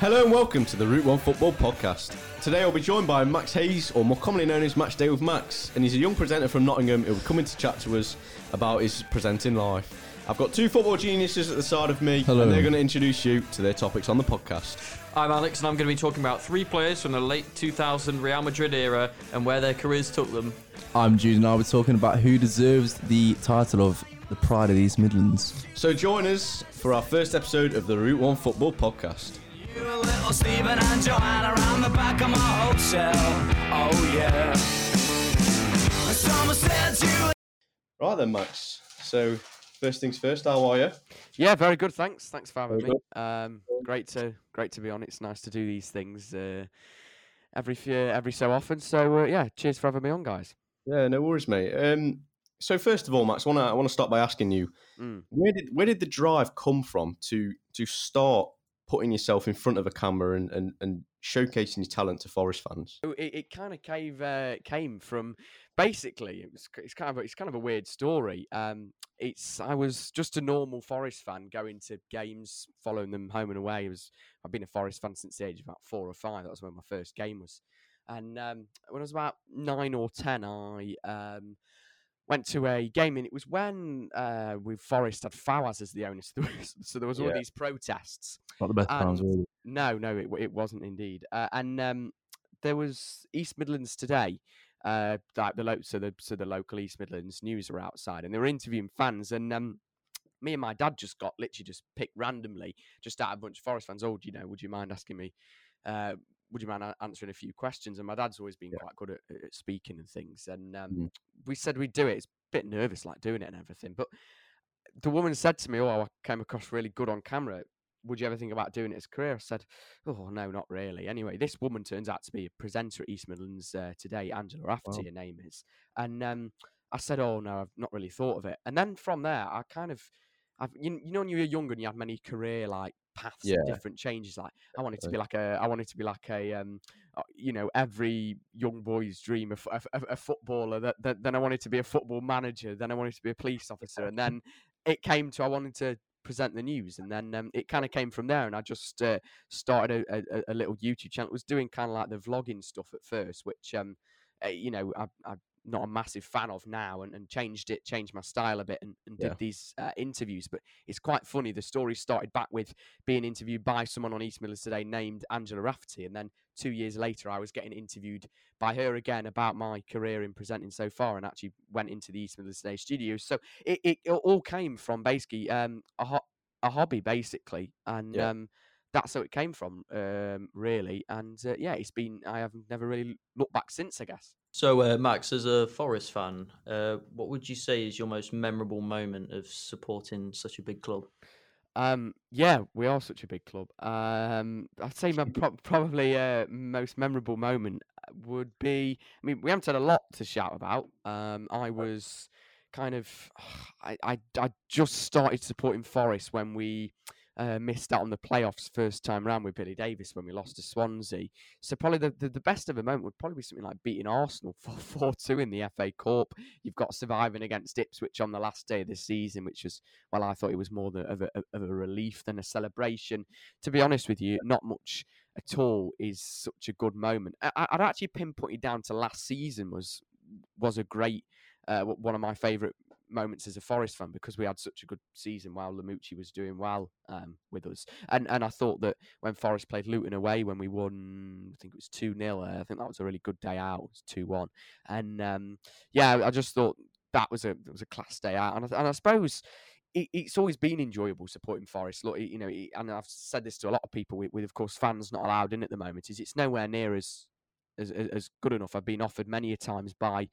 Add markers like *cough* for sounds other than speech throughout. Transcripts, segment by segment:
Hello and welcome to the Route One Football Podcast. Today I'll be joined by Max Hayes, or more commonly known as Match Day with Max, and he's a young presenter from Nottingham who will come in to chat to us about his presenting life. I've got two football geniuses at the side of me, Hello. and they're going to introduce you to their topics on the podcast. I'm Alex, and I'm going to be talking about three players from the late 2000 Real Madrid era and where their careers took them. I'm Jude, and I'll be talking about who deserves the title of the Pride of the East Midlands. So join us for our first episode of the Route One Football Podcast. You and little Stephen and Joanna around the back of my hotel. Oh yeah. Someone said you Right then, Max. So first things first, how are you? Yeah, very good. Thanks. Thanks for having Very me. Um, great to great to be on. It's nice to do these things uh, every few, every so often. So uh, yeah, cheers for having me on, guys. Yeah, no worries, mate. Um, so first of all, Max, I want to I want to start by asking you, Mm. where did where did the drive come from to to start putting yourself in front of a camera and and, and showcasing your talent to Forest fans? It, it kind of came uh, came from basically it was it's kind of it's kind of a weird story. Um, it's I was just a normal Forest fan going to games, following them home and away. It was I've been a Forest fan since the age of about four or five. That was when my first game was. And um, when I was about nine or ten, I um, went to a game, and it was when uh, with Forest had Fawaz as the owner. *laughs* So there was, so there was all these protests. Not the best times, really. No, no, it, it wasn't indeed. Uh, and um, there was East Midlands today. Uh, like the lo- so the so the local East Midlands news are outside, and they were interviewing fans. And um, me and my dad just got literally just picked randomly, just out of a bunch of Forest fans. Oh, do you know? Would you mind asking me? Uh, would you mind answering a few questions? And my dad's always been quite good at, at speaking and things. And um, Mm. we said we'd do it. It's a bit nervous, like doing it and everything. But the woman said to me, "Oh, I came across really good on camera. Would you ever think about doing it as a career?" I said, "Oh, no, not really." Anyway, this woman turns out to be a presenter at East Midlands uh, today, Angela Rafferty, her name is, and um, I said, "Oh no, I've not really thought of it." And then from there, I kind of, I've, you, you know, when you were younger and you had many career like paths Yeah. and different changes. Like I wanted to be like a, I wanted to be like a, um, uh, you know, every young boy's dream, a footballer. That, that then I wanted to be a football manager. Then I wanted to be a police *laughs* officer, and then it came to I wanted to present the news, and then um, it kind of came from there. And I just uh, started a, a, a little YouTube channel. It was doing kind of like the vlogging stuff at first, which um, uh, you know, I, I'm not a massive fan of now, and, and changed it, changed my style a bit, and, and did Yeah. these uh, interviews. But it's quite funny. The story started back with being interviewed by someone on East Midlands today named Angela Rafferty, and then two years later, I was getting interviewed by her again about my career in presenting so far, and actually went into the East Midlands Today studios. So it, it, it all came from basically um, a ho- a hobby, basically, and Yeah. um, that's how it came from, um, really. And uh, yeah, it's been I have never really looked back since, I guess. So, uh, Max, as a Forest fan, uh, what would you say is your most memorable moment of supporting such a big club? Um, yeah, we are such a big club. Um, I'd say my pro- probably uh, most memorable moment uh, would be. I mean, we haven't had a lot to shout about. Um, I was kind of, *sighs* I, I, I just started supporting Forest when we uh, missed out on the playoffs first time round with Billy Davies when we lost to Swansea. So probably the, the, the best of a moment would probably be something like beating Arsenal *laughs* 4 2 in the FA Cup. You've got surviving against Ipswich on the last day of the season, which was well, I thought it was more of, a, of a relief than a celebration. To be honest with you, not much at all is such a good moment. I, I'd actually pinpoint it down to last season was was a great uh, one of my favourite moments as a Forest fan because we had such a good season while Lamouchi was doing well um, with us. And and I thought that when Forest played Luton away when we won, I think it was two 0 uh, I think that was a really good day out. It was two one, and um, yeah, I just thought that was a was a class day out. And I, and I suppose it, it's always been enjoyable supporting Forest. Look, you know, and I've said this to a lot of people with, with of course fans not allowed in at the moment. Is it's nowhere near as, as as good enough. I've been offered many a times by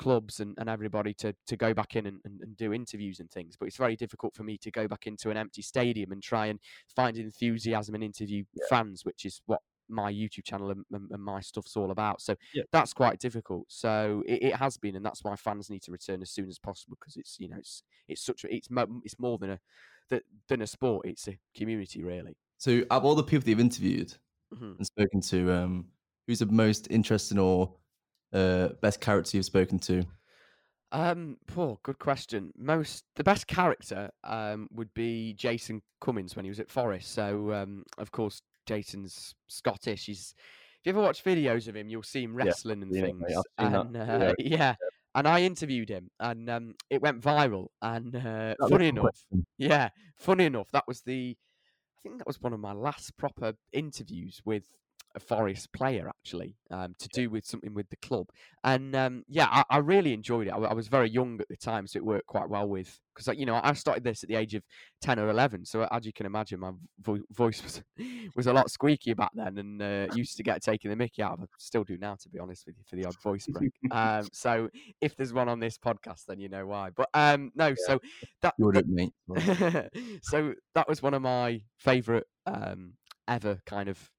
clubs and, and everybody to, to go back in and, and, and do interviews and things, but it's very difficult for me to go back into an empty stadium and try and find enthusiasm and interview fans, which is what my YouTube channel and, and, and my stuff's all about. So Yeah. that's quite difficult. So it, it has been, and that's why fans need to return as soon as possible because it's you know it's it's such a, it's it's more than a th- than a sport. It's a community, really. So, out of all the people that you've interviewed Mhm. and spoken to, um, who's the most interesting or uh, best character you've spoken to? Um, poor, good question. Most the best character um would be Jason Cummings when he was at Forest. So um, of course, Jason's Scottish. He's if you ever watch videos of him, you'll see him wrestling and yeah, things. seen that. and uh, Yeah. *laughs* yeah. and I interviewed him, and um, it went viral. And uh, funny enough, yeah, funny enough, that was the. I think that was one of my last proper interviews with a Forest player, actually, um, to do with something with the club. And um, yeah, I, I really enjoyed it. I was very young at the time, so it worked quite well with because you know I started this at the age of ten or eleven. So as you can imagine, my vo- voice was *laughs* was a lot squeaky back then, and uh, used to get taken the Mickey out of. I still do now, to be honest with you, for the odd voice break. um, *laughs* so if there's one on this podcast, then you know why. But um, no, so that, You wouldn't, mate. Well, *laughs* so that was one of my favourite um, ever kind of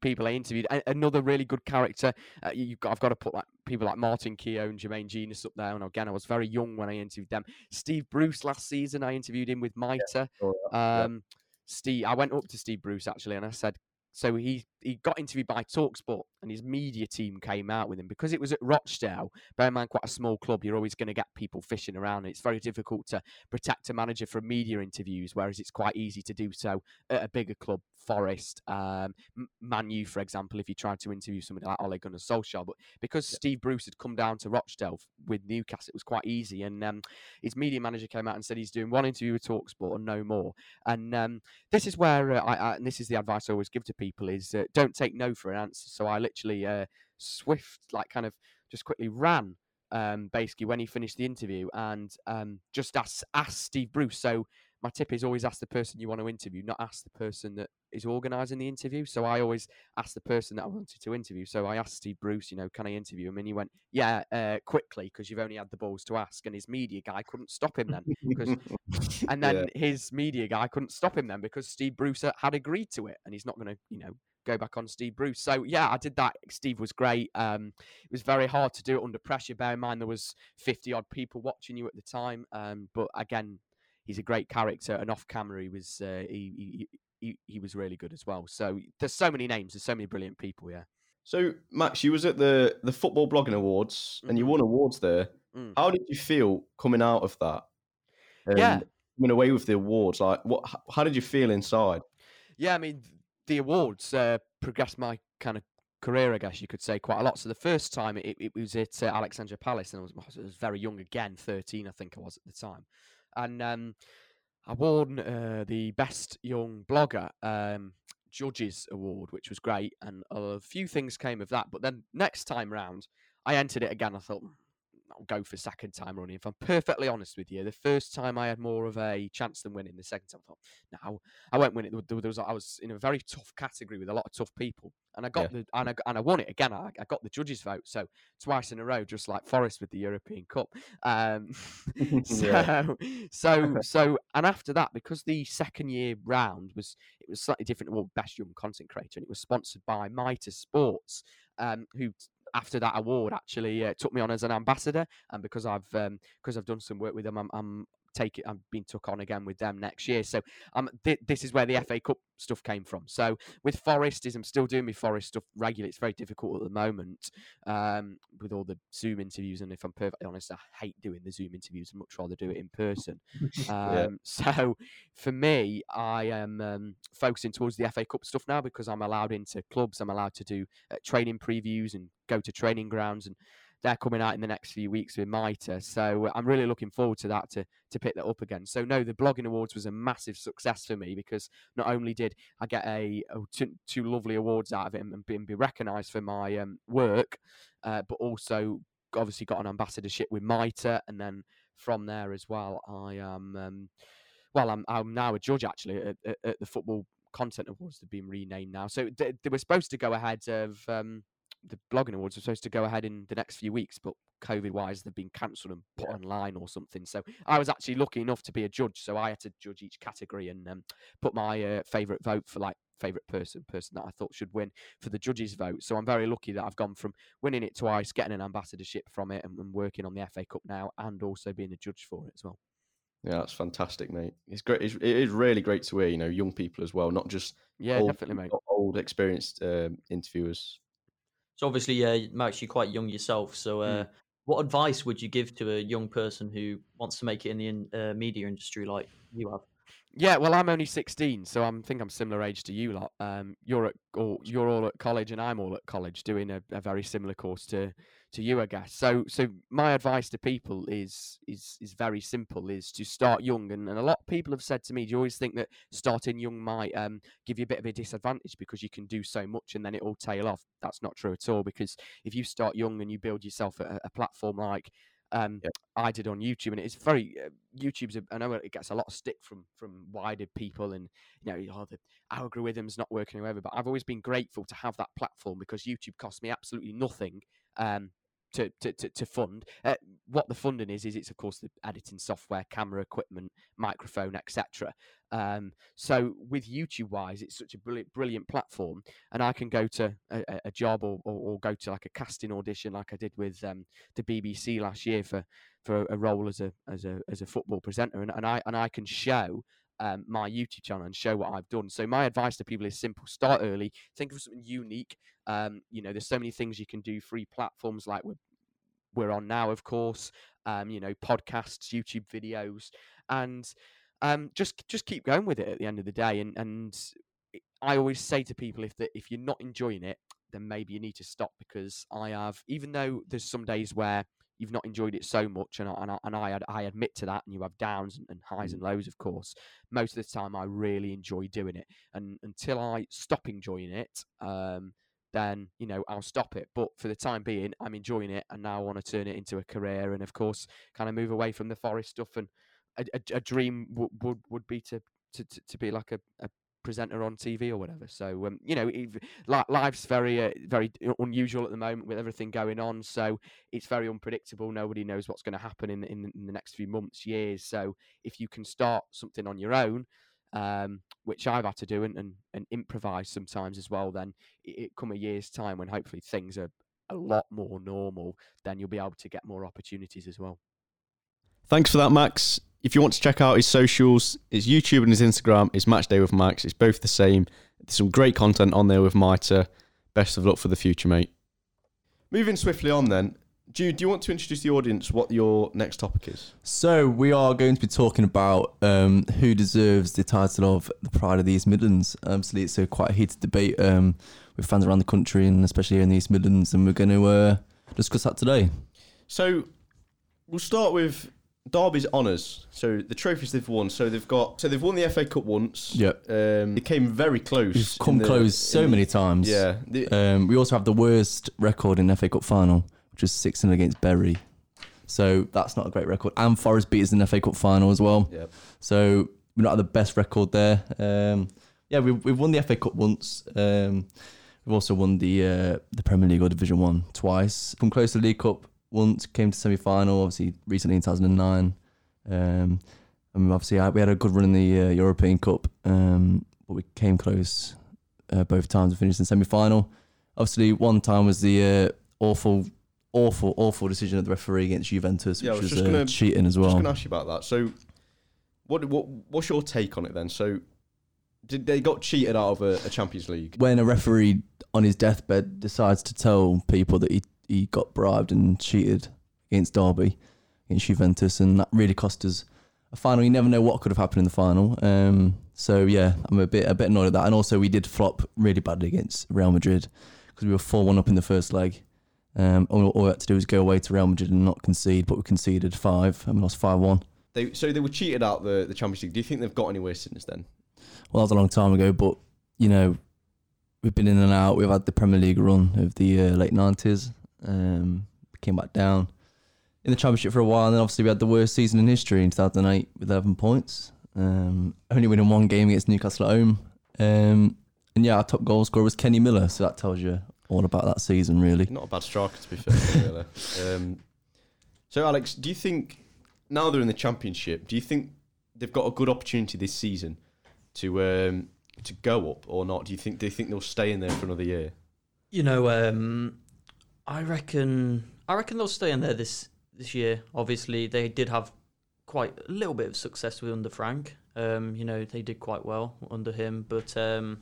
people I interviewed. A- another really good character. Uh, got, I've got to put like people like Martin Keown and Jermaine Jenas up there. And again, I was very young when I interviewed them. Steve Bruce last season, I interviewed him with Mitre. saw that, yeah. Um, Steve, I went up to Steve Bruce actually, and I said, so he he got interviewed by Talksport, and his media team came out with him because it was at Rochdale. Bear in mind, quite a small club. You're always going to get people fishing around. And it's very difficult to protect a manager from media interviews, whereas it's quite easy to do so at a bigger club, Forest, um, M- Man U, for example. If you tried to interview somebody like Ole Gunnar Solskjaer, but because Steve Bruce had come down to Rochdale with Newcastle, it was quite easy. And um, his media manager came out and said he's doing one interview with Talksport and no more. And um, this is where uh, I, I and this is the advice I always give to people is uh, don't take no for an answer. So I literally uh, swift like kind of just quickly ran um, basically when he finished the interview and um, just asked asked Steve Bruce. So my tip is always ask the person you want to interview, not ask the person that is organising the interview. So I always ask the person that I wanted to interview. So I asked Steve Bruce, you know, can I interview him? And he went, yeah, uh, quickly because you've only had the balls to ask. And his media guy couldn't stop him then because *laughs* and then his media guy couldn't stop him then because Steve Bruce had agreed to it, and he's not going to, you know, go back on Steve Bruce. So yeah, I did that. Steve was great. Um, it was very hard to do it under pressure. Bear in mind there was fifty odd people watching you at the time. Um, but again, he's a great character, and off camera he was uh, he, he he he was really good as well. So there's so many names, there's so many brilliant people. Yeah. So, Max, you was at the the Football Blogging Awards and you Mhm. won awards there. Mm. How did you feel coming out of that? Yeah. And Coming away with the awards, like what? How did you feel inside? Yeah, I mean, the awards uh, progressed my kind of career, I guess you could say, quite a lot. So the first time it, it was at uh, Alexandra Palace, and I was, I was very young again, 13, I think I was at the time. And um, I won uh, the Best Young Blogger um, Judges Award, which was great. And a few things came of that. But then next time round, I entered it again. I thought, "Hmm, I'll go for second time running. If I'm perfectly honest with you, the first time I had more of a chance than winning. The second time, I thought, no, I won't win it. There, was I was in a very tough category with a lot of tough people, and I got the and I, and I won it again. I, I got the judges' vote, so twice in a row, just like Forest with the European Cup. Um, *laughs* *laughs* so so *laughs* so, and after that, because the second year round was it was slightly different. Well, best young content creator, and it was sponsored by Mitre Sports, um, who. After that award, actually uh, took me on as an ambassador, and because I've um, because I've done some work with them, I'm, I'm take it. I'm being took on again with them next year. So um, th- this is where the FA Cup stuff came from. So with Forest, is I'm still doing my Forest stuff regularly. It's very difficult at the moment um, with all the Zoom interviews. And if I'm perfectly honest, I hate doing the Zoom interviews. I'd much rather do it in person. *laughs* Um, *laughs* So for me, I am um, focusing towards the FA Cup stuff now because I'm allowed into clubs. I'm allowed to do uh, training previews and go to training grounds and they're coming out in the next few weeks with Mitre. So uh, I'm really looking forward to that to to pick that up again. So no, the blogging awards was a massive success for me because not only did I get a, two two lovely awards out of it and, be, and be recognised for my um, work, uh, but also obviously got an ambassadorship with Mitre, and then from there as well, I am um, well, I'm I'm now a judge actually at, at, at the football content awards. They've been renamed now, so they, they were supposed to go ahead of. Um, the blogging awards were supposed to go ahead in the next few weeks, but COVID wise, they've been cancelled and put online or something. So I was actually lucky enough to be a judge, so I had to judge each category and um, put my uh, favourite vote for like favourite person, person that I thought should win for the judges' vote. So I'm very lucky that I've gone from winning it twice, getting an ambassadorship from it, and, and working on the FA Cup now, and also being a judge for it as well. Yeah, that's fantastic, mate. It's great. It's, it is really great to hear. You know, young people as well, not just Yeah, old, definitely, mate. old experienced um, interviewers. So obviously, uh, Max, you're quite young yourself. So, uh, what advice would you give to a young person who wants to make it in the in, uh, media industry like you have? Yeah, well, I'm only 16, so I'm think I'm similar age to you lot. Um, you're at or you're all at college, and I'm all at college doing a, a very similar course to to you, I guess. So, so my advice to people is is is very simple: is to start young. And, and a lot of people have said to me, "Do you always think that starting young might um, give you a bit of a disadvantage because you can do so much and then it all tail off?" That's not true at all. Because if you start young and you build yourself a, a platform like um, Yep. I did on YouTube, and it's very uh, YouTube's. A, I know it gets a lot of stick from from wider people, and you know, oh, the algorithm's not working or whatever. But I've always been grateful to have that platform because YouTube cost me absolutely nothing. Um, to, to, to, to fund. Uh, what the funding is is it's of course the editing software camera equipment microphone etc um, so with youtube wise it's such a brilliant brilliant platform and i can go to a, a- job or, or, or go to like a casting audition like i did with um, the bbc last year for for a role as a as a as a football presenter and, and i and i can show um, my YouTube channel and show what I've done. So my advice to people is simple: start early, think of something unique. Um, you know, there's so many things you can do. Free platforms like we're we're on now, of course. Um, you know, podcasts, YouTube videos, and um, just just keep going with it. At the end of the day, and and I always say to people if that if you're not enjoying it, then maybe you need to stop because I have, even though there's some days where you've not enjoyed it so much, and I, and I, and I, I admit to that, and you have downs and, and highs and lows, of course. Most of the time, I really enjoy doing it, and until I stop enjoying it, um, then you know I'll stop it. But for the time being, I'm enjoying it, and now I want to turn it into a career, and of course, kind of move away from the forest stuff. And a, a, a dream would would would be to to, to, to be like a, a presenter on TV or whatever. So um, you know, if, li- life's very uh, very unusual at the moment with everything going on. So it's very unpredictable. Nobody knows what's going to happen in, in in the next few months, years. So if you can start something on your own. Um, which I've had to do and, and, and improvise sometimes as well. Then it come a year's time when hopefully things are a lot more normal, then you'll be able to get more opportunities as well. Thanks for that, Max. If you want to check out his socials, his YouTube and his Instagram is Match Day with Max. It's both the same. There's some great content on there with Mitre. Best of luck for the future, mate. Moving swiftly on, then. Jude, do you want to introduce the audience what your next topic is? So we are going to be talking about um, who deserves the title of the Pride of the East Midlands. Obviously, it's a quite heated debate um, with fans around the country and especially here in the East Midlands, and we're going to uh, discuss that today. So we'll start with Derby's honours. So the trophies they've won. So they've got. So they've won the FA Cup once. Yep. Um, they came very close. We've come the- close so many times. Yeah. The- Um, we also have the worst record in FA Cup final, which was 6 0 against Bury. So that's not a great record. And Forest beat us in the FA Cup final as well. Yep. So we're not at the best record there. Um, yeah, we've, we've won the FA Cup once. Um, we've also won the uh, the Premier League or Division One twice. Come close to the League Cup once. Came to semi final. Obviously, recently in 2009. Um, and obviously, I- we had a good run in the uh, European Cup, um, but we came close uh, both times. We finished in semi final. Obviously, one time was the uh, awful, awful, awful decision of the referee against Juventus, Yeah, I which was uh, gonna- cheating as I was well. going to ask you about that. So, what what what's your take on it then? So, did they got cheated out of a, a Champions League? when a referee on his deathbed decides to tell people that he, he got bribed and cheated against Derby, against Juventus, and that really cost us a final. You never know what could have happened in the final. Um, so yeah, I'm a bit a bit annoyed at that. And also, we did flop really badly against Real Madrid because we were four one up in the first leg. Um, all, all we had to do was go away to Real Madrid and not concede, but we conceded five and we lost five one. They so they were cheated out the the Champions League. Do you think they've got anywhere since then? Well, that was a long time ago, but you know, we've been in and out. We've had the Premier League run of the uh, late nineties. Um, came back down in the Championship for a while, and then obviously we had the worst season in history in two thousand eight with eleven points. Um, only winning one game against Newcastle at home. Um, and yeah, our top goal scorer was Kenny Miller, so that tells you all about that season, really. Not a bad striker to be fair. *laughs* really. Um, so, Alex, do you think now they're in the Championship? Do you think they've got a good opportunity this season to um, to go up or not? Do you think do you think they'll stay in there for another year? You know, um, I reckon I reckon they'll stay in there this this year. Obviously, they did have quite a little bit of success with under Frank. Um, you know, they did quite well under him, but um,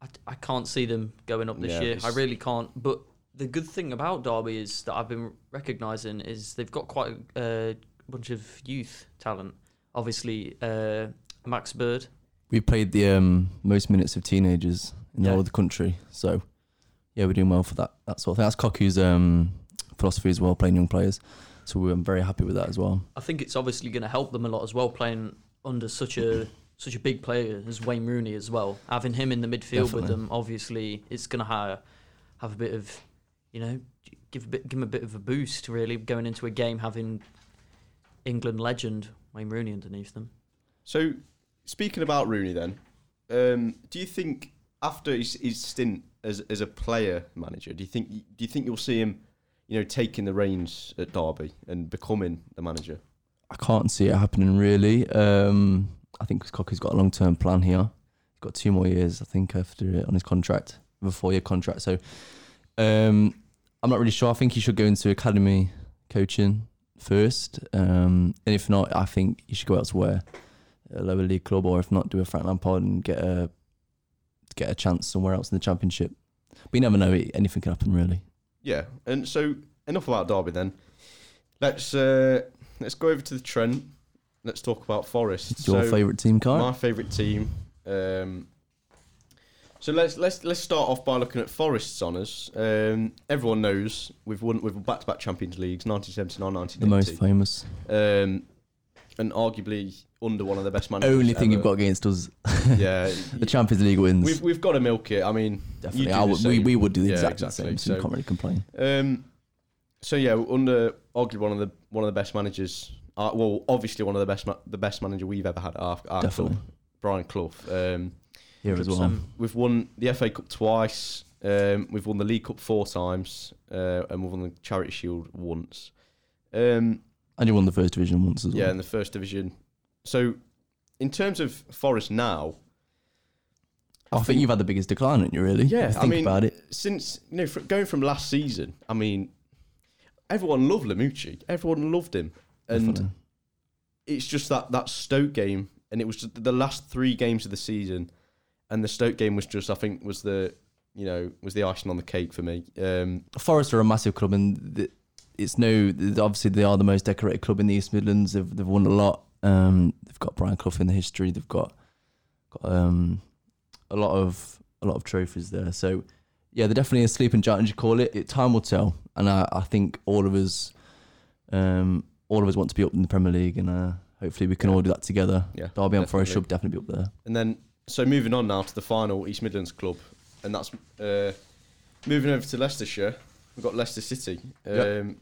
I, I can't see them going up this Yeah, year. I really can't. But the good thing about Derby is that I've been recognising is they've got quite a, a bunch of youth talent. Obviously, uh, Max Bird. We played the um, most minutes of teenagers in the Yeah. whole of the country. So, yeah, we're doing well for that, that sort of thing. That's Cocu's um, philosophy as well, playing young players. So we're I'm very happy with that as well. I think it's obviously going to help them a lot as well, playing under such a such a big player as Wayne Rooney as well. Having him in the midfield with them, obviously, it's going to ha- have a bit of, you know, give a bit, give him a bit of a boost. Really, going into a game having England legend Wayne Rooney underneath them. So, speaking about Rooney, then, um, do you think after his, his stint as as a player manager, do you think do you think you'll see him, you know, taking the reins at Derby and becoming the manager? I can't see it happening really. Um, I think Cocu's got a long term plan here. He's got two more years, I think, after it on his contract, with a four year contract. So um, I'm not really sure. I think he should go into academy coaching first. Um, and if not, I think he should go elsewhere, a lower league club, or if not, do a Frank Lampard and get a get a chance somewhere else in the championship. But you never know; anything can happen, really. Yeah, and so enough about Derby then. Let's uh, let's go over to the Trent. Let's talk about Forest. It's your So, favourite team, Kai? My favourite team. Um, so let's let's let's start off by looking at Forest's honours. Um, everyone knows we've won we've won back-to-back Champions Leagues, 1979, the most famous. um, and arguably under one of the best managers. Only thing you've got against us, yeah, *laughs* the Champions League wins. we've we've got to milk it. I mean, Definitely, I would, we, we would do the Yeah, exact exactly. same. So, you So- can't really complain. Um, so yeah, under arguably one of the one of the best managers. Uh, well, obviously one of the best ma- the best manager we've ever had at our, our Definitely club, Brian Clough. Um, here as well. 100%. we've won the FA Cup twice. Um, we've won the League Cup four times, uh, and we've won the Charity Shield once. Um, And you won the first division once as well. yeah, in the first division. So, in terms of Forest now, I, think, you've had the biggest decline, haven't you? Really? Yeah, you I mean, about it. since you know going from last season, I mean, everyone loved Lamouchi. Everyone loved him, and Definitely. it's just that that Stoke game, and it was the last three games of the season, and the Stoke game was just I think was the you know was the icing on the cake for me. Um, Forest are a massive club, and it's no. Obviously, they are the most decorated club in the East Midlands. They've they've won a lot. Um, they've got Brian Clough in the history. They've got got um, a lot of a lot of trophies there. So yeah, they're definitely a sleeping giant, as you call it. it. Time will tell, and I, I think all of us, um, all of us want to be up in the Premier League, and uh, hopefully we can Yeah. all do that together. yeah, Derby and Forest should definitely be up there. And then, so moving on now to the final East Midlands club, and that's uh, moving over to Leicestershire. We've got Leicester City. Um, Yep.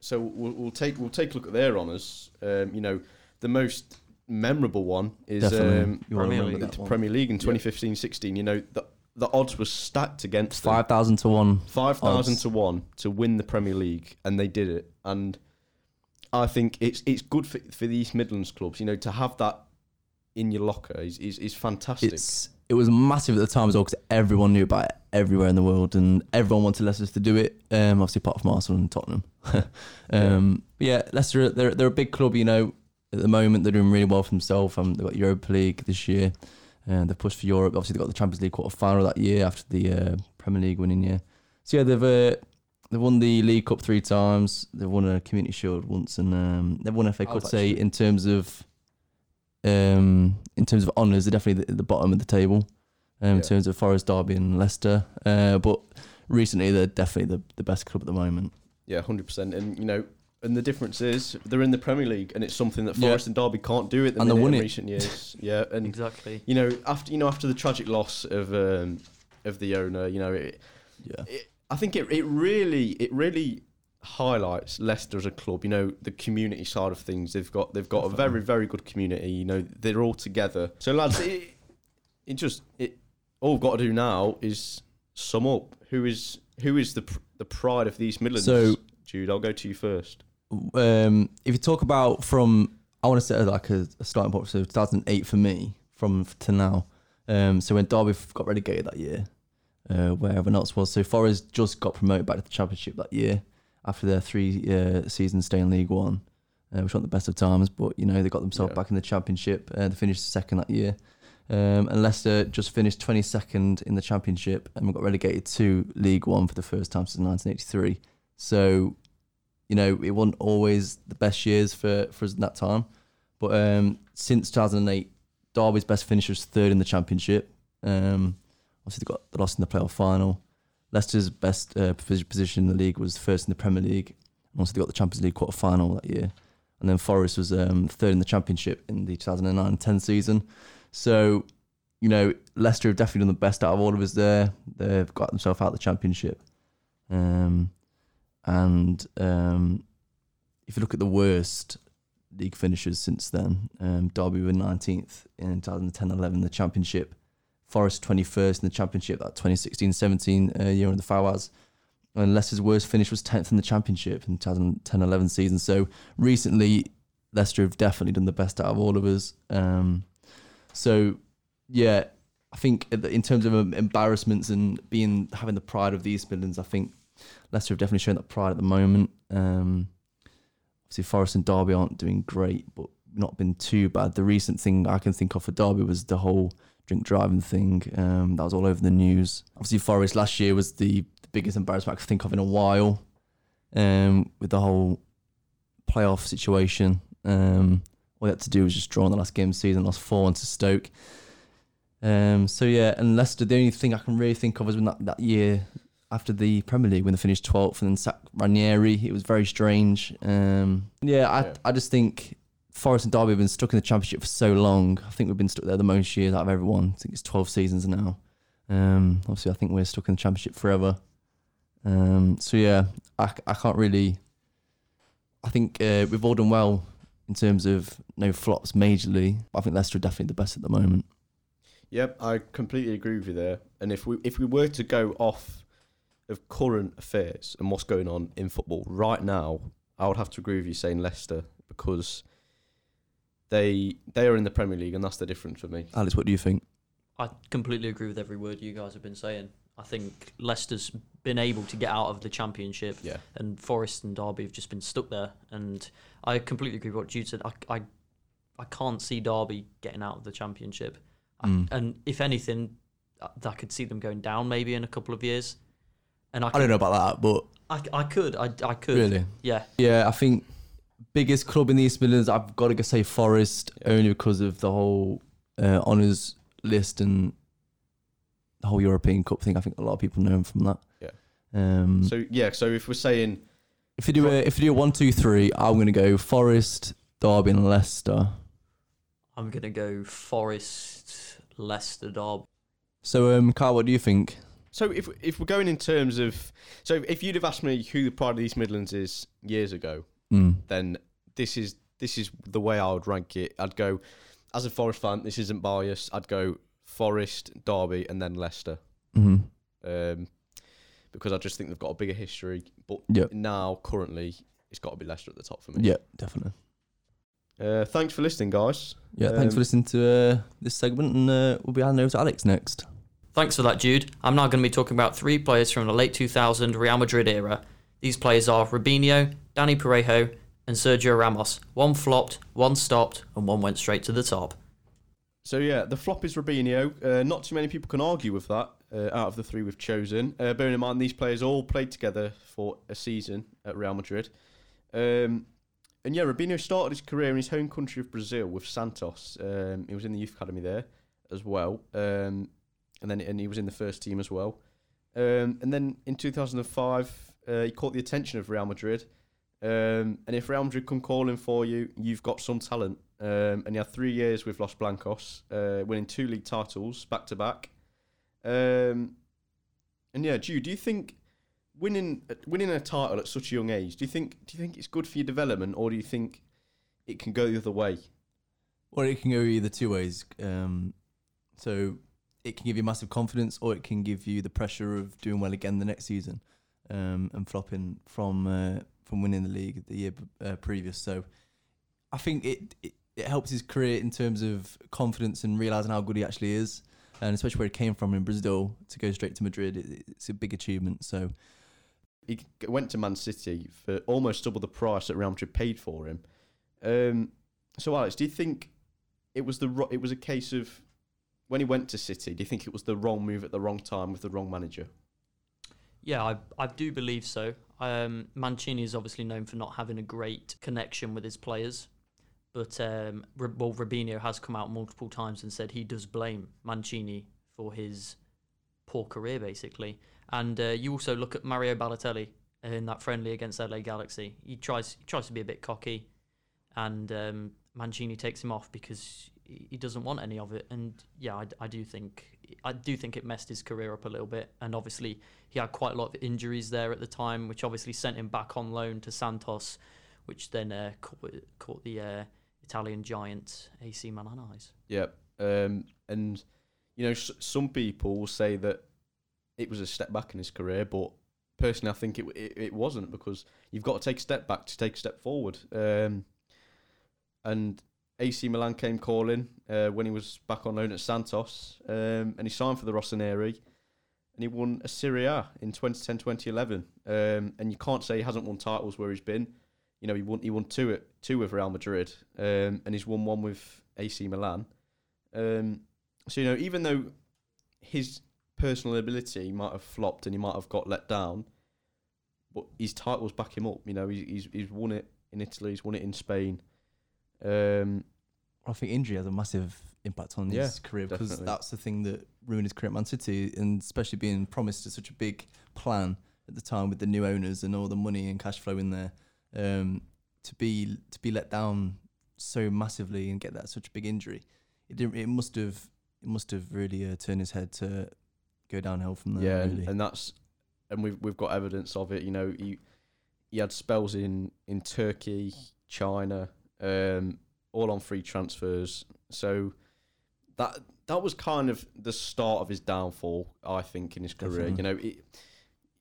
So we'll, we'll take we'll take a look at their honours. Um, you know, the most memorable one is um, you Premier League. the one. Premier League in 2015-16. You know, the the odds were stacked against them. Five thousand to one. Five thousand to one to win the Premier League, and they did it. And I think it's it's good for for the East Midlands clubs. You know, to have that in your locker is is, is fantastic. It's it was massive at the time as well because everyone knew about it everywhere in the world and everyone wanted Leicester to do it. Um, obviously apart from Arsenal and Tottenham. *laughs* um, but yeah, Leicester they're they're a big club. You know, at the moment they're doing really well for themselves. Um, they've got Europa League this year, and they've pushed for Europe. Obviously they got the Champions League quarter final that year after the uh, Premier League winning year. So yeah, they've uh, they've won the League Cup three times. They've won a Community Shield once, and um, they've won FA Cup. Say in terms of um, in terms of honours, they're definitely at the bottom of the table. Um, In terms of Forest, Derby, and Leicester, uh, but recently they're definitely the, the best club at the moment. Yeah, hundred percent. And you know, and the difference is they're in the Premier League, and it's something that Yeah. Forest and Derby can't do at the And they minute in it. recent *laughs* years. Yeah, and Exactly. you know, after you know after the tragic loss of um, of the owner, you know, it, Yeah, it, I think it it really it really highlights Leicester as a club. You know, the community side of things. They've got they've got a very very good community. You know, they're all together. So lads, *laughs* it, it just it all we've got to do now is sum up who is who is the pr- the pride of the East Midlands. So- Jude, I'll go to you first. um, if you talk about from, I want to say like a, a starting point. So 2008 for me, from to now. Um, so when Derby got relegated that year, uh, where everyone else was. So Forest just got promoted back to the Championship that year after their three uh, seasons staying in League One, uh, which weren't the best of times. But you know they got themselves Yeah. back in the Championship. Uh, they finished second that year. Um, and Leicester just finished 22nd in the Championship and we got relegated to League One for the first time since 1983. So, you know, it wasn't always the best years for, for us in that time. But um, since 2008, Derby's best finish was third in the championship. Um, obviously, they got the loss in the playoff final. Leicester's best uh, position in the league was first in the Premier League. And also, they got the Champions League quarter final that year. And then Forest was um, third in the championship in the 2009 10 season. So, you know, Leicester have definitely done the best out of all of us there. They've got themselves out of the championship. Um, and um, if you look at the worst league finishes since then, um, Derby were 19th in 2010 11, the championship. Forest 21st in the championship, that 2016 17 uh, year in the Fawaz. And Leicester's worst finish was 10th in the championship in 2010 11 season. So recently, Leicester have definitely done the best out of all of us. Um, so, yeah, I think in terms of um, embarrassments and being having the pride of the East Midlands, I think Leicester have definitely shown that pride at the moment. Um, obviously, Forest and Derby aren't doing great, but not been too bad. The recent thing I can think of for Derby was the whole drink driving thing. Um, that was all over the news. Obviously, Forest last year was the, the biggest embarrassment I could think of in a while, um, with the whole playoff situation. Um, all they had to do was just draw in the last game of the season, lost 4 1 to Stoke. Um, so yeah, and Leicester, the only thing I can really think of is when that, that year after the Premier League when they finished 12th and then sacked Ranieri. It was very strange. Um, yeah, I, Yeah. I just think Forest and Derby have been stuck in the Championship for so long. I think we've been stuck there the most years out of everyone. I think it's 12 seasons now. Um, obviously, I think we're stuck in the Championship forever. Um, so yeah, I, I can't really. I think uh, we've all done well in terms of no flops majorly. I think Leicester are definitely the best at the moment. Yep, I completely agree with you there. And if we if we were to go off of current affairs and what's going on in football right now, I would have to agree with you saying Leicester because they they are in the Premier League and that's the difference for me. Alex, what do you think? I completely agree with every word you guys have been saying. I think Leicester's been able to get out of the championship, Yeah. and Forest and Derby have just been stuck there. And I completely agree with what Jude said. I, I, I can't see Derby getting out of the championship. I- Mm. and if anything, I, I could see them going down maybe in a couple of years. And I, I don't know about that, but I, I could. I, I could. really, Yeah. Yeah, I think biggest club in the East Midlands. I've got to say Forest only because of the whole uh, honours list and the whole European Cup thing. I think a lot of people know him from that. Yeah. Um, So yeah, so if we're saying if you do a if you do a one two three, I'm going to go Forest, Derby, and Leicester. I'm gonna go Forest, Leicester, Derby. So, um, Carl, what do you think? so if if we're going in terms of so if you'd have asked me who the pride of the East Midlands is years ago, Mm. then this is this is the way I would rank it. I'd go as a Forest fan. This isn't biased. I'd go Forest, Derby, and then Leicester, hmm um, because I just think they've got a bigger history. But Yep. now, currently, it's got to be Leicester at the top for me. Yeah, definitely. Uh, thanks for listening, guys. Yeah, thanks for Um, listening to uh, this segment, and uh, we'll be handing over to Alex next. Thanks for that, Jude. I'm now going to be talking about three players from the late 2000 Real Madrid era. These players are Robinho, Dani Parejo, and Sergio Ramos. One flopped, one stopped, and one went straight to the top. So yeah, the flop is Robinho. Uh, not too many people can argue with that. Uh, out of the three we've chosen, uh, bearing in mind these players all played together for a season at Real Madrid. Um, and yeah, Robinho started his career in his home country of Brazil with Santos. Um, he was in the youth academy there as well, um, and then and he was in the first team as well. Um, and then in 2005, uh, he caught the attention of Real Madrid. Um, and if Real Madrid come calling for you, you've got some talent. Um, and he had three years with Los Blancos, uh, winning two league titles back to back. Um, and yeah, Jude, do you think winning winning a title at such a young age, do you think do you think it's good for your development, or do you think it can go the other way? Well, it can go either two ways. Um, so it can give you massive confidence, or it can give you the pressure of doing well again the next season, um, and flopping from uh, from winning the league the year uh, previous. So I think it, it it helps his career in terms of confidence and realizing how good he actually is, and especially where he came from in Brazil to go straight to Madrid. It, it's a big achievement. So He went to Man City for almost double the price that Real Madrid paid for him. Um, so Alex, do you think it was the ro- it was a case of when he went to City? Do you think it was the wrong move at the wrong time with the wrong manager? Yeah, I, I do believe so. Um, Mancini is obviously known for not having a great connection with his players, But um, well, Robinho has come out multiple times and said he does blame Mancini for his poor career, basically. And uh, you also look at Mario Balotelli in that friendly against LA Galaxy. He tries he tries to be a bit cocky, and um, Mancini takes him off because he he doesn't want any of it. And yeah, I, I do think I do think it messed his career up a little bit. And obviously, he had quite a lot of injuries there at the time, which obviously sent him back on loan to Santos, which then uh, caught, caught the uh, Italian giant AC Milan eyes. Yeah, um, and you know, s- some people will say that it was a step back in his career, but personally, I think it it, it wasn't because you've got to take a step back to take a step forward. Um, and AC Milan came calling uh, when he was back on loan at Santos, um, and he signed for the Rossoneri, and he won a Serie A in 2010-2011. Um, and you can't say he hasn't won titles where he's been. You know, he won he won two at two with Real Madrid, um, and he's won one with AC Milan. Um, so you know, even though his personal ability might have flopped and he might have got let down, but his titles back him up. You know, he's he's, he's won it in Italy, he's won it in Spain. Um, I think injury has a massive impact on Yeah, his career because that's the thing that ruined his career at Man City, and especially being promised to such a big plan at the time with the new owners and all the money and cash flow in there, um, to be to be let down so massively and get that such a big injury, it didn't, it must have it must have really uh, turned his head to go downhill from there. yeah, really. and, and that's and we've we've got evidence of it. You know, he he had spells in in Turkey, China, um, all on free transfers. So that that was kind of the start of his downfall, I think, in his career. You know, it,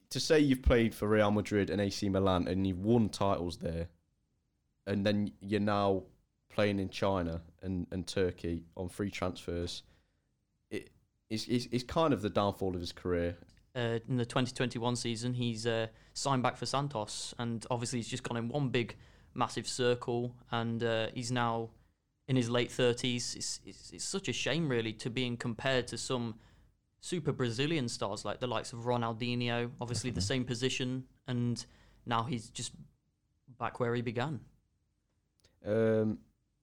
to say you've played for Real Madrid and AC Milan and you've won titles there, and then you're now playing in China and, and Turkey on free transfers. It is is is kind of the downfall of his career. uh, in the 2021 season, he's uh, signed back for Santos, and obviously he's just gone in one big, massive circle, and uh, he's now in his late 30s. It's, it's, it's such a shame, really, to being compared to some super Brazilian stars like the likes of Ronaldinho, obviously the same position, and now he's just back where he began. Um,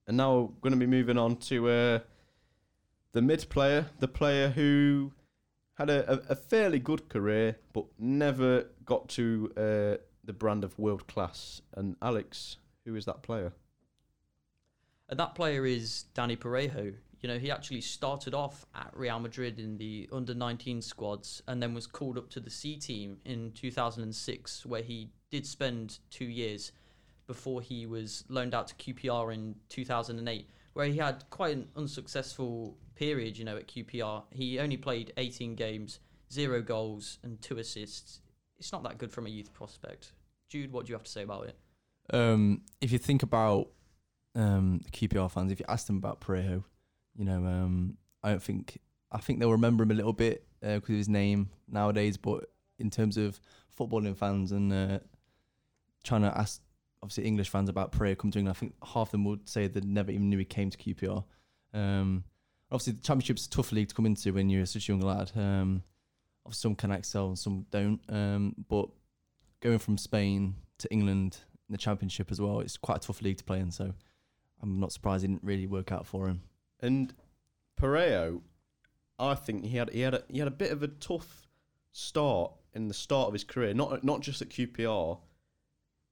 and now we're going to be moving on to uh, the mid player, the player who had a, a, a fairly good career but never got to uh, the brand of world class. And Alex, who is that player? And that player is Dani Parejo. You know, he actually started off at Real Madrid in the under 19 squads and then was called up to the C team in 2006, where he did spend two years before he was loaned out to QPR in 2008, where he had quite an unsuccessful period, you know, at QPR. He only played 18 games, zero goals, and two assists. It's not that good from a youth prospect. Jude, what do you have to say about it? Um, if you think about um, QPR fans, if you ask them about Parejo, you know, um, I don't think I think they'll remember him a little bit because of his name nowadays. But in terms of footballing fans and uh, trying to ask obviously English fans about Parejo coming to England, I think half of them would say they never even knew he came to QPR. Um, obviously, the Championship's a tough league to come into when you're such a young lad. Um, some can excel and some don't. Um, but going from Spain to England in the Championship as well, it's quite a tough league to play in. So I'm not surprised it didn't really work out for him. And Parejo, I think he had he had a, he had a bit of a tough start in the start of his career. Not not just at QPR.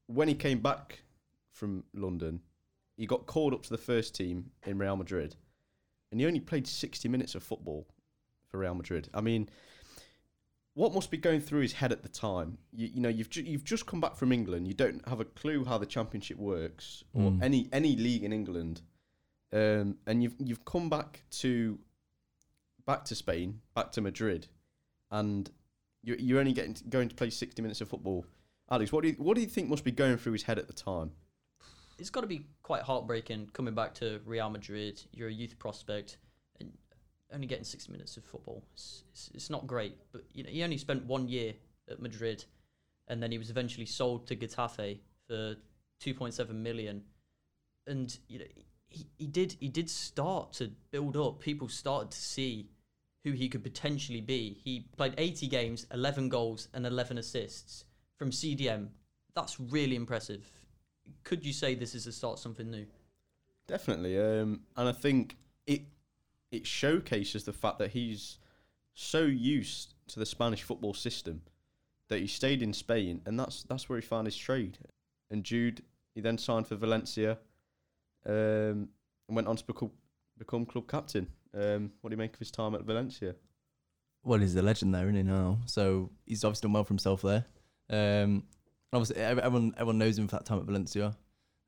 When he came back from London, he got called up to the first team in Real Madrid, and he only played sixty minutes of football for Real Madrid. I mean, what must be going through his head at the time? You, you know, you've ju- you've just come back from England. You don't have a clue how the Championship works or Mm. any any league in England, um, and you've you've come back to back to Spain, back to Madrid, and you're you're only getting to, going to play sixty minutes of football. Alex, what do you what do you think must be going through his head at the time? it's got to be quite heartbreaking coming back to Real Madrid. You're a youth prospect and only getting 60 minutes of football. It's, it's, it's not great, but you know he only spent one year at Madrid, and then he was eventually sold to Getafe for 2.7 million. And you know he, did he did start to build up. People started to see who he could potentially be. He played 80 games, 11 goals, and 11 assists from CDM. That's really impressive. Could you say this is the start something new? Definitely, um, and I think it it showcases the fact that he's so used to the Spanish football system that he stayed in Spain, and that's that's where he found his trade. And Jude, he then signed for Valencia, um, and went on to become become club captain. Um, what do you make of his time at Valencia? Well, he's a legend there, isn't he now? So he's obviously done well for himself there. Um, obviously, everyone everyone knows him for that time at Valencia.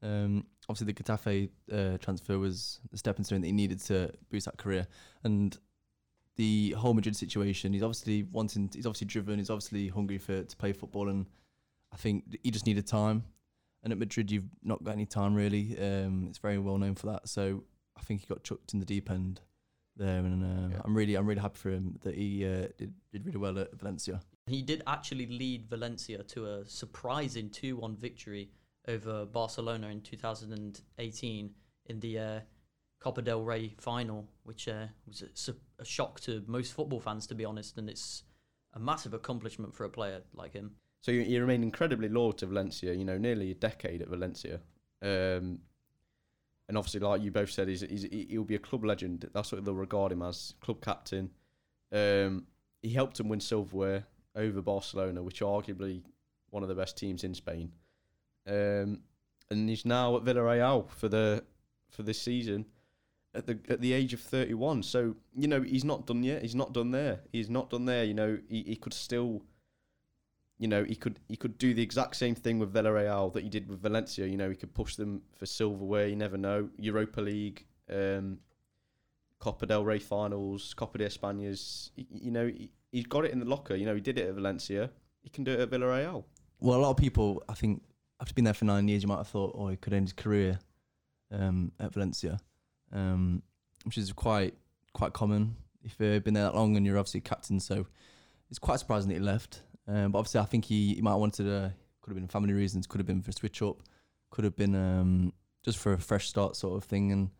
Um, obviously, the Getafe uh, transfer was the stepping stone that he needed to boost that career. And the whole Madrid situation, he's obviously wanting, he's obviously driven, he's obviously hungry for to play football, and I think he just needed time. And at Madrid, you've not got any time really. Um, it's very well known for that. So I think he got chucked in the deep end there, and uh, Yeah. I'm really, I'm really happy for him that he uh, did, did really well at Valencia. He did actually lead Valencia to a surprising 2 1 victory over Barcelona in 2018 in the uh, Copa del Rey final, which uh, was a, a shock to most football fans, to be honest. And it's a massive accomplishment for a player like him. So you, you remain incredibly loyal to Valencia. You know, nearly a decade at Valencia, um, and obviously, like you both said, he's, he's he'll be a club legend. That's what they'll regard him as, club captain. Um, he helped them win silverware over Barcelona, which are arguably one of the best teams in Spain. Um, and he's now at Villarreal for the for this season at the at the age of 31. So you know he's not done yet. He's not done there. He's not done there. You know he, he could still you know, he could he could do the exact same thing with Villarreal that he did with Valencia. You know, he could push them for silverware. You never know. Europa League, um, Copa del Rey finals, Copa de Españas. You know, he, he's got it in the locker. You know, he did it at Valencia. He can do it at Villarreal. Well, a lot of people, I think, after being there for nine years, you might have thought, oh, he could end his career um, at Valencia, um, which is quite quite common if you've been there that long and you're obviously captain. So it's quite surprising that he left. Um, but obviously, I think he, he might have wanted to, could have been family reasons, could have been for a switch up, could have been um, just for a fresh start sort of thing. And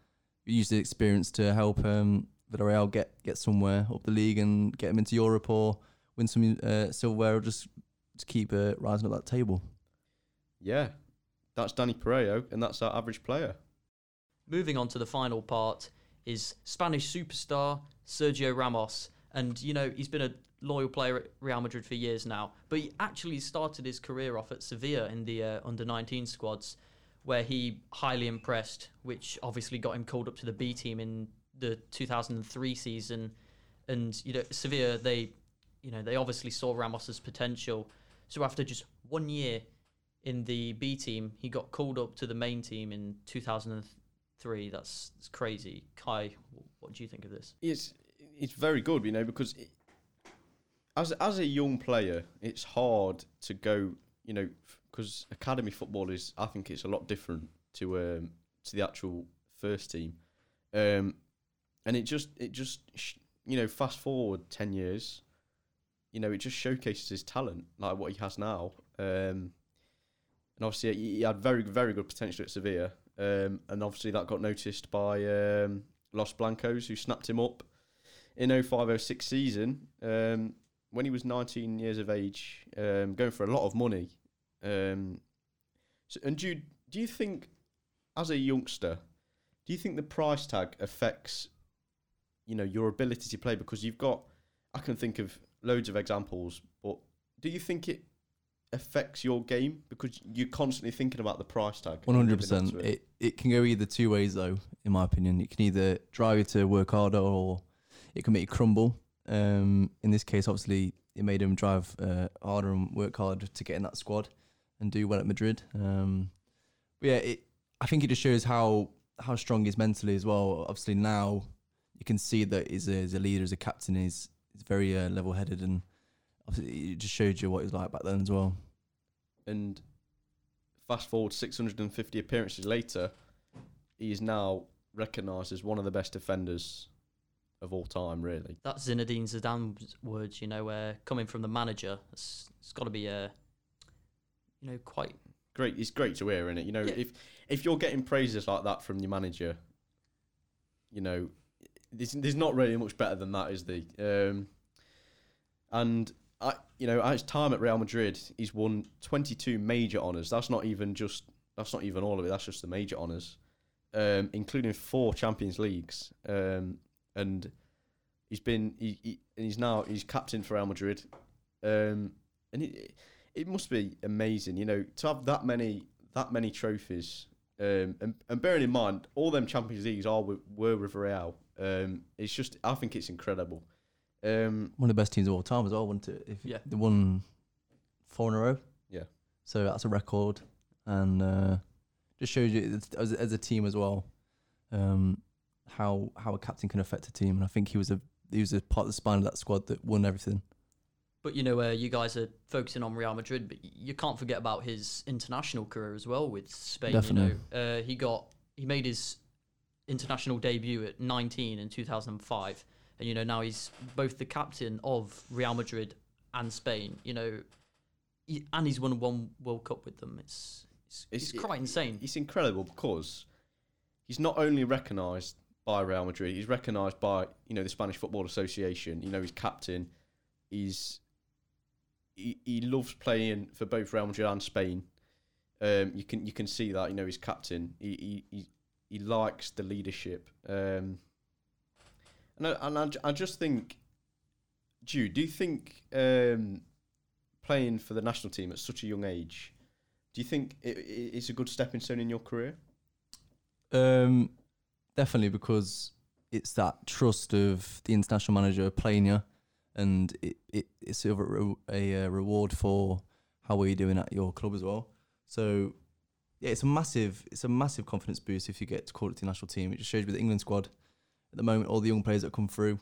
we used the experience to help um, Villarreal get, get somewhere up the league and get him into Europe or win some uh, silverware or just, just keep uh, rising up that table. Yeah, that's Dani Parejo, and that's our average player. Moving on to the final part is Spanish superstar Sergio Ramos. And, you know, he's been a loyal player at Real Madrid for years now. But he actually started his career off at Sevilla in the uh, under 19 squads, where he highly impressed, which obviously got him called up to the B team in the 2003 season. And, you know, Sevilla, they, you know, they obviously saw Ramos's potential. So after just one year in the B team, he got called up to the main team in 2003. That's, that's crazy. Kai, what do you think of this? it's it's very good, you know, because as as a young player, it's hard to go, you know, because academy football is. I think it's a lot different to um to the actual first team, um, and it just it just you know fast forward ten years, you know, it just showcases his talent like what he has now, um, and obviously he he had very very good potential at Sevilla, um, and obviously that got noticed by um, Los Blancos who snapped him up in 0506 season. Um, when he was 19 years of age, um, going for a lot of money. Um, so, and do you, do you think, as a youngster, do you think the price tag affects, you know, your ability to play? Because you've got, I can think of loads of examples, but do you think it affects your game because you're constantly thinking about the price tag? One hundred percent. It it can go either two ways though, in my opinion. It can either drive you to work harder, or it can make you crumble. Um, in this case, obviously, it made him drive uh, harder and work hard to get in that squad and do well at Madrid. Um, but yeah, it. I think it just shows how how strong he is mentally as well. Obviously, now you can see that he's a, as a leader, as a captain, he's he's very uh, level headed, and obviously, it just showed you what he was like back then as well. and fast forward 650 appearances later, he is now recognised as one of the best defenders of all time. Really, That's Zinedine Zidane's words, you know, uh, coming from the manager. It's, it's got to be, uh, you know, quite. great. It's great to hear, isn't it? You know, Yeah. if if you're getting praises like that from your manager, you know, there's, there's not really much better than that, is there? Um, and I, you know, at his time at Real Madrid, he's won 22 major honours. That's not even just that's not even all of it. That's just the major honours. um, including four Champions Leagues, um, and he's been he, he and he's now he's captain for Real Madrid, um, and it it must be amazing, you know, to have that many that many trophies. Um, and, and bearing in mind, all them Champions Leagues are with, were with Real. Um, it's just, I think it's incredible. Um, One of the best teams of all time as well, wasn't it? If Yeah. They won four in a row. Yeah. So that's a record. And uh, just shows you as, as a team as well um, how how a captain can affect a team. And I think he was a he was a part of the spine of that squad that won everything. But you know, uh, you guys are focusing on Real Madrid, but you can't forget about his international career as well with Spain. Definitely. You know, uh, he got he made his international debut at 19 in 2005, and you know now he's both the captain of Real Madrid and Spain. You know, he, and he's won one World Cup with them. It's it's, It's- it's quite insane. It's incredible because he's not only recognised by Real Madrid, he's recognised by you know the Spanish Football Association. You know he's captain. He's he, he loves playing for both Real Madrid and Spain. Um, you can you can see that you know he's captain. He he he, he likes the leadership. Um, and I, and I, I just think, Jude, do you think um, playing for the national team at such a young age? Do you think it, it, it's a good stepping stone in your career? Um, definitely because it's that trust of the international manager playing you, and it, it it's sort of a, re- a uh, reward for how well you're doing at your club as well. So yeah, it's a massive it's a massive confidence boost if you get to call it to the national team. It just shows you with the England squad at the moment, all the young players that come through,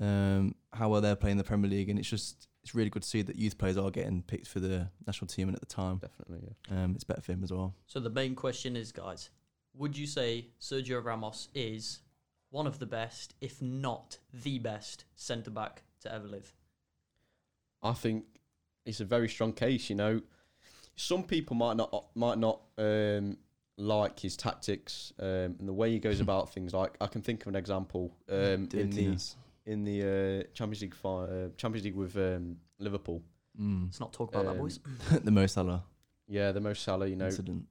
um, how well they're playing the Premier League, and it's just it's really good to see that youth players are getting picked for the national team, and at the time, Definitely, yeah. um, it's better for him as well. So the main question is, guys, would you say Sergio Ramos is one of the best, if not the best, centre back to ever live? I think it's a very strong case. You know, some people might not might not um, like his tactics um, and the way he goes *laughs* about things. Like I can think of an example um, in the Dirtiness. in the uh, Champions League fi- uh, Champions League with um, Liverpool. Mm. Let's not talk about that, Um, boys. *laughs* the Mo Salah Yeah, the Mo Salah. You know, incident.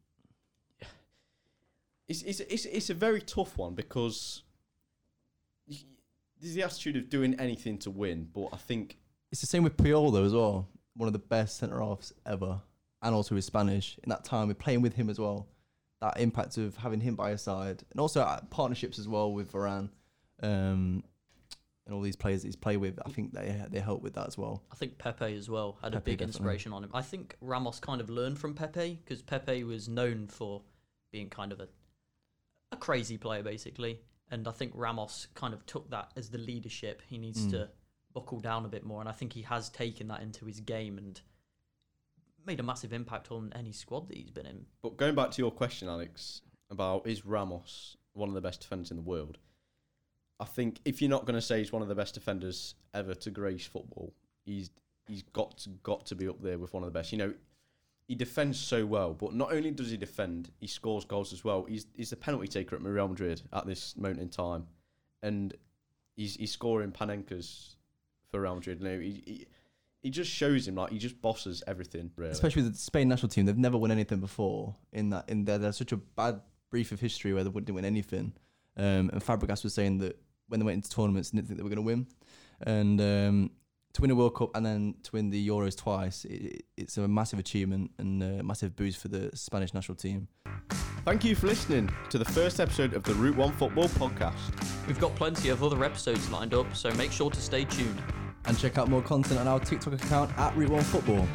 It's it's it's, it's a very tough one because y- there's the attitude of doing anything to win. But I think It's the same with Puyol though as well. One of the best centre halves ever, and also his Spanish in that time. We're playing with him as well. That impact of having him by your side, and also uh, partnerships as well with Varane, um, and all these players that he's played with. I think they they help with that as well. I think Pepe as well had a Pepe, big definitely. inspiration on him. I think Ramos kind of learned from Pepe because Pepe was known for being kind of a a crazy player basically, and I think Ramos kind of took that as the leadership. He needs Mm. to buckle down a bit more, and I think he has taken that into his game and made a massive impact on any squad that he's been in. But going back to your question, Alex, about is Ramos one of the best defenders in the world? I think if you're not going to say he's one of the best defenders ever to grace football, he's he's got to, got to be up there with one of the best. You know, he defends so well, but not only does he defend, he scores goals as well. He's he's the penalty taker at Real Madrid at this moment in time, and he's he's scoring Panenkas for Real Madrid. Know, he, he he just shows him like he just bosses everything. Really, Especially with the Spain national team, they've never won anything before. In that, in there, there's such a bad brief of history where they didn't win anything. Um, and Fabregas was saying that when they went into tournaments, didn't think they were going to win. And um, to win a World Cup and then to win the Euros twice, it, it's a massive achievement and a massive boost for the Spanish national team. Thank you for listening to the first episode of the Route One Football Podcast. We've got plenty of other episodes lined up, so make sure to stay tuned. And check out more content on our TikTok account at Route One Football.